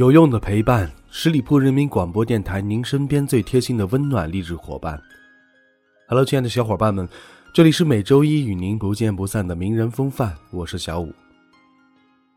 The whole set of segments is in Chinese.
有用的陪伴，十里铺人民广播电台，您身边最贴心的温暖励志伙伴。Hello，亲爱的小伙伴们，这里是每周一与您不见不散的名人风范，我是小五。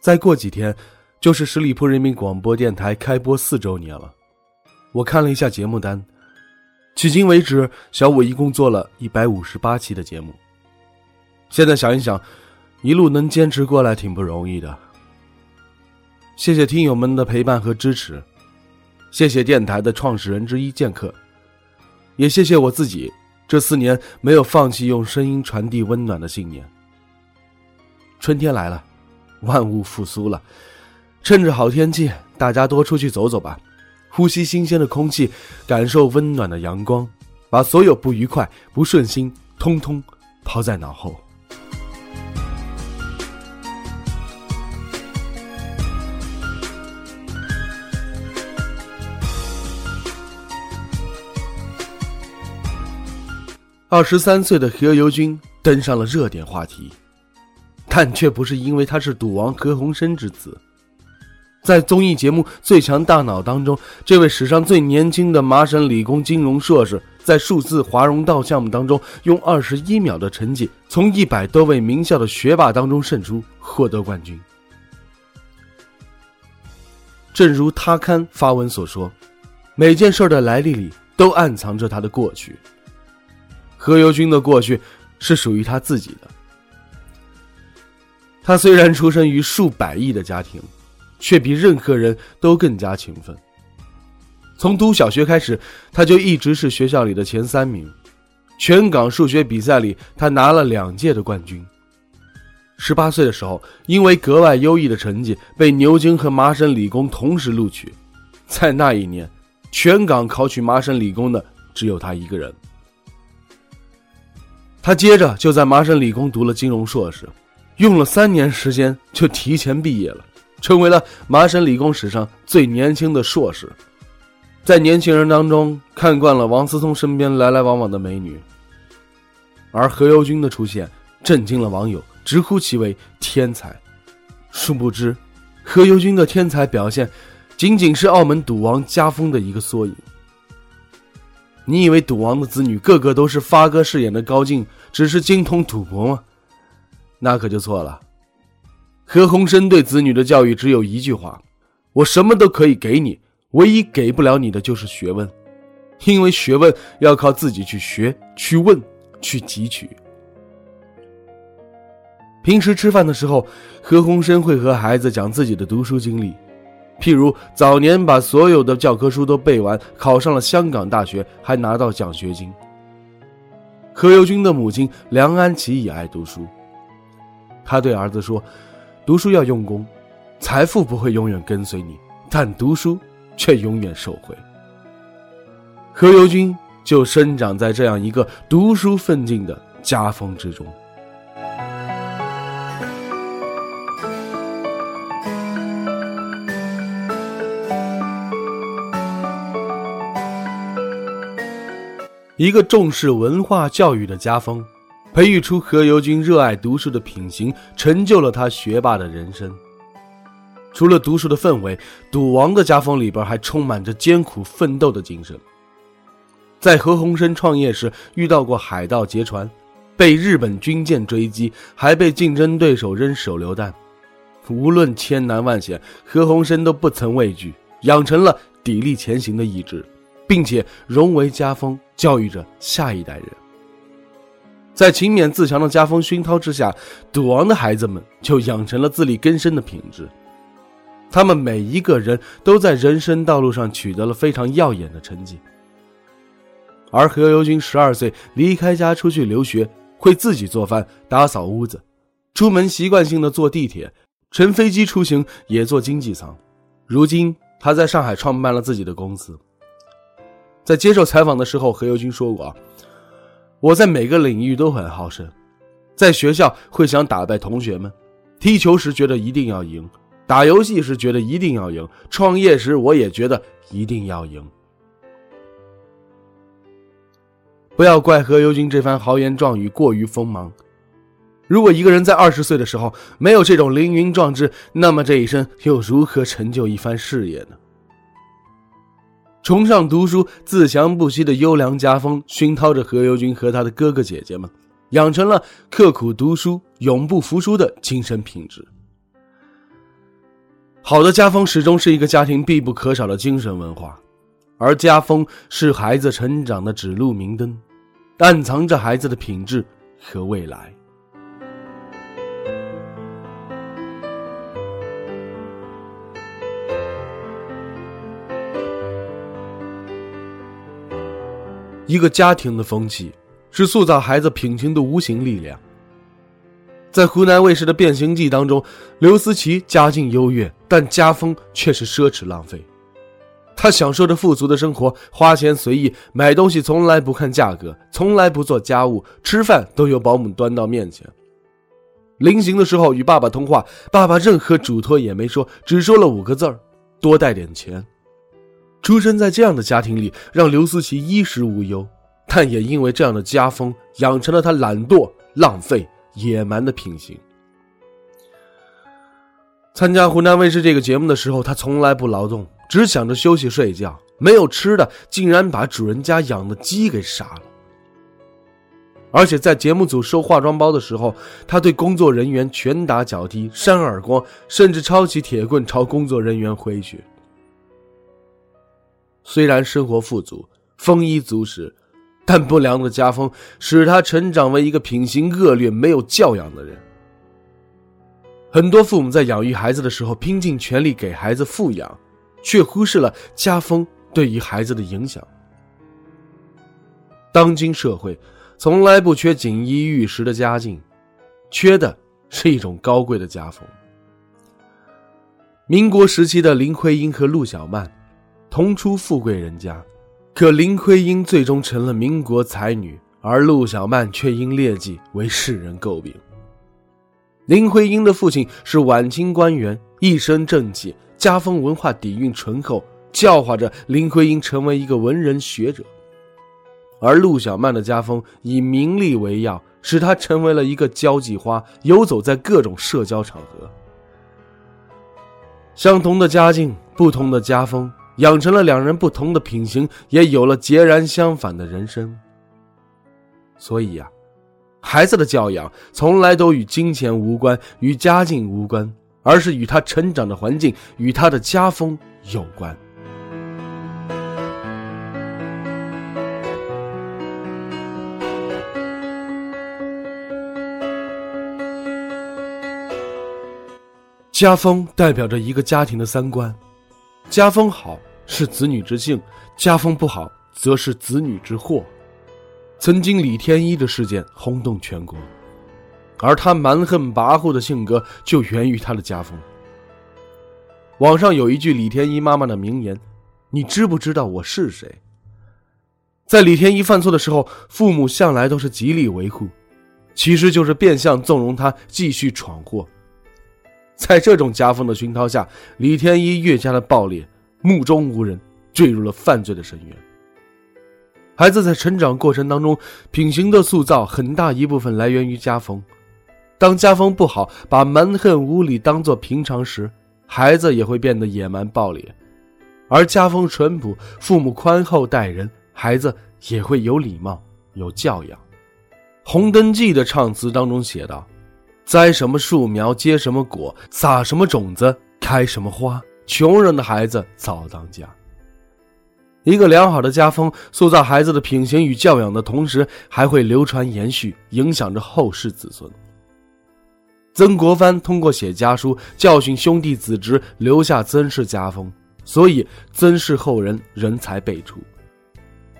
再过几天，就是十里铺人民广播电台开播四周年了。我看了一下节目单，迄今为止，小五一共做了一百五十八期的节目。现在想一想，一路能坚持过来，挺不容易的。谢谢听友们的陪伴和支持，谢谢电台的创始人之一剑客，也谢谢我自己这四年没有放弃用声音传递温暖的信念。春天来了，万物复苏了，趁着好天气，大家多出去走走吧，呼吸新鲜的空气，感受温暖的阳光，把所有不愉快、不顺心通通抛在脑后。二十三岁的何猷君登上了热点话题，但却不是因为他是赌王何鸿燊之子。在综艺节目《最强大脑》当中，这位史上最年轻的麻省理工金融硕士，在数字华容道项目当中，用二十一秒的成绩，从一百多位名校的学霸当中胜出，获得冠军。正如他刊发文所说，每件事的来历里都暗藏着他的过去。何猷君的过去是属于他自己的。他虽然出生于数百亿的家庭，却比任何人都更加勤奋。从读小学开始，他就一直是学校里的前三名。全港数学比赛里，他拿了两届的冠军。十八岁的时候，因为格外优异的成绩，被牛津和麻省理工同时录取。在那一年，全港考取麻省理工的只有他一个人。他接着就在麻省理工读了金融硕士，用了三年时间就提前毕业了，成为了麻省理工史上最年轻的硕士。在年轻人当中看惯了王思聪身边来来往往的美女，而何猷君的出现震惊了网友，直呼其为天才。殊不知，何猷君的天才表现，仅仅是澳门赌王家风的一个缩影。你以为赌王的子女个个都是发哥饰演的高进，只是精通赌博吗？那可就错了。何鸿燊对子女的教育只有一句话：我什么都可以给你，唯一给不了你的就是学问，因为学问要靠自己去学、去问、去汲取。平时吃饭的时候，何鸿燊会和孩子讲自己的读书经历。譬如早年把所有的教科书都背完，考上了香港大学，还拿到奖学金。何猷君的母亲梁安琪也爱读书，他对儿子说：“读书要用功，财富不会永远跟随你，但读书却永远受惠。”何猷君就生长在这样一个读书奋进的家风之中。一个重视文化教育的家风，培育出何猷君热爱读书的品行，成就了他学霸的人生。除了读书的氛围，赌王的家风里边还充满着艰苦奋斗的精神。在何鸿燊创业时，遇到过海盗劫船，被日本军舰追击，还被竞争对手扔手榴弹。无论千难万险，何鸿燊都不曾畏惧，养成了砥砺前行的意志。并且融为家风，教育着下一代人。在勤勉自强的家风熏陶之下，赌王的孩子们就养成了自力更生的品质。他们每一个人都在人生道路上取得了非常耀眼的成绩。而何猷君十二岁离开家出去留学，会自己做饭、打扫屋子，出门习惯性的坐地铁，乘飞机出行也坐经济舱。如今。他在上海创办了自己的公司。在接受采访的时候，何猷君说过：“啊我在每个领域都很好胜，在学校会想打败同学们，踢球时觉得一定要赢，打游戏时觉得一定要赢，创业时我也觉得一定要赢。”不要怪何猷君这番豪言壮语过于锋芒。如果一个人在二十岁的时候没有这种凌云壮志，那么这一生又如何成就一番事业呢？崇尚读书、自强不息的优良家风熏陶着何猷君和他的哥哥姐姐们，养成了刻苦读书、永不服输的精神品质。好的家风始终是一个家庭必不可少的精神文化。而家风是孩子成长的指路明灯，暗藏着孩子的品质和未来。一个家庭的风气，是塑造孩子品行的无形力量。在湖南卫视的《变形记》当中，刘思齐家境优越，但家风却是奢侈浪费。他享受着富足的生活，花钱随意，买东西从来不看价格，从来不做家务，吃饭都由保姆端到面前。临行的时候与爸爸通话，爸爸任何嘱托也没说，只说了五个字儿：“多带点钱。”出生在这样的家庭里，让刘思琪衣食无忧，但也因为这样的家风，养成了他懒惰、浪费、野蛮的品行。参加湖南卫视这个节目的时候，他从来不劳动。只想着休息睡觉，没有吃的，竟然把主人家养的鸡给杀了。而且在节目组收化妆包的时候，他对工作人员拳打脚踢、扇耳光，甚至抄起铁棍朝工作人员挥去。虽然生活富足、丰衣足食，但不良的家风使他成长为一个品行恶劣、没有教养的人。很多父母在养育孩子的时候，拼尽全力给孩子富养。却忽视了家风对于孩子的影响。当今社会从来不缺锦衣玉食的家境，缺的是一种高贵的家风。民国时期的林徽因和陆小曼同出富贵人家，可林徽因最终成了民国才女，而陆小曼却因劣迹为世人诟病。林徽因的父亲是晚清官员，一身正气。家风文化底蕴醇厚，教化着林徽因成为一个文人学者；而陆小曼的家风以名利为要，使她成为了一个交际花，游走在各种社交场合。相同的家境，不同的家风，养成了两人不同的品行，也有了截然相反的人生。所以呀，孩子的教养从来都与金钱无关，与家境无关。而是与他成长的环境与他的家风有关。家风代表着一个家庭的三观，家风好是子女之幸，家风不好则是子女之祸。曾经李天一的事件轰动全国。而他蛮横跋扈的性格就源于他的家风。网上有一句李天一妈妈的名言：“你知不知道我是谁？”在李天一犯错的时候，父母向来都是极力维护，其实就是变相纵容他继续闯祸。在这种家风的熏陶下，李天一越加的暴烈，目中无人，坠入了犯罪的深渊。孩子在成长过程当中，品行的塑造很大一部分来源于家风。当家风不好，把蛮横无理当做平常时，孩子也会变得野蛮暴烈；而家风淳朴，父母宽厚待人，孩子也会有礼貌、有教养。《红灯记》的唱词当中写道：“栽什么树苗结什么果，撒什么种子开什么花。穷人的孩子早当家。”一个良好的家风，塑造孩子的品行与教养的同时，还会流传延续，影响着后世子孙。曾国藩通过写家书教训兄弟子侄，留下曾氏家风，所以曾氏后人人才辈出。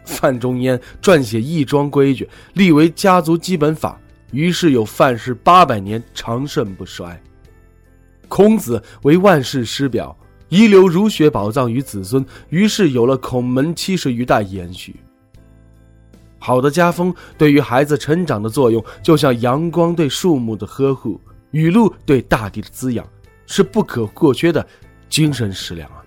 范仲淹撰写义庄规矩，立为家族基本法，于是有范氏八百年长盛不衰。孔子为万世师表，遗留儒学宝藏于子孙，于是有了孔门七十余代延续。好的家风对于孩子成长的作用，就像阳光对树木的呵护，雨露对大地的滋养，是不可或缺的精神食粮啊！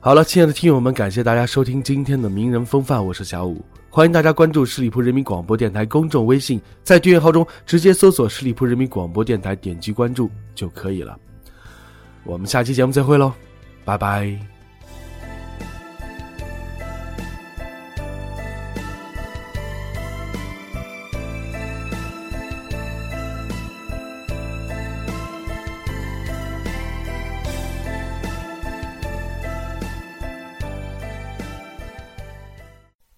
好了，亲爱的听友们，感谢大家收听今天的名人风范，我是小五，欢迎大家关注十里铺人民广播电台公众微信，在订阅号中直接搜索“十里铺人民广播电台”，点击关注就可以了。我们下期节目再会喽，拜拜。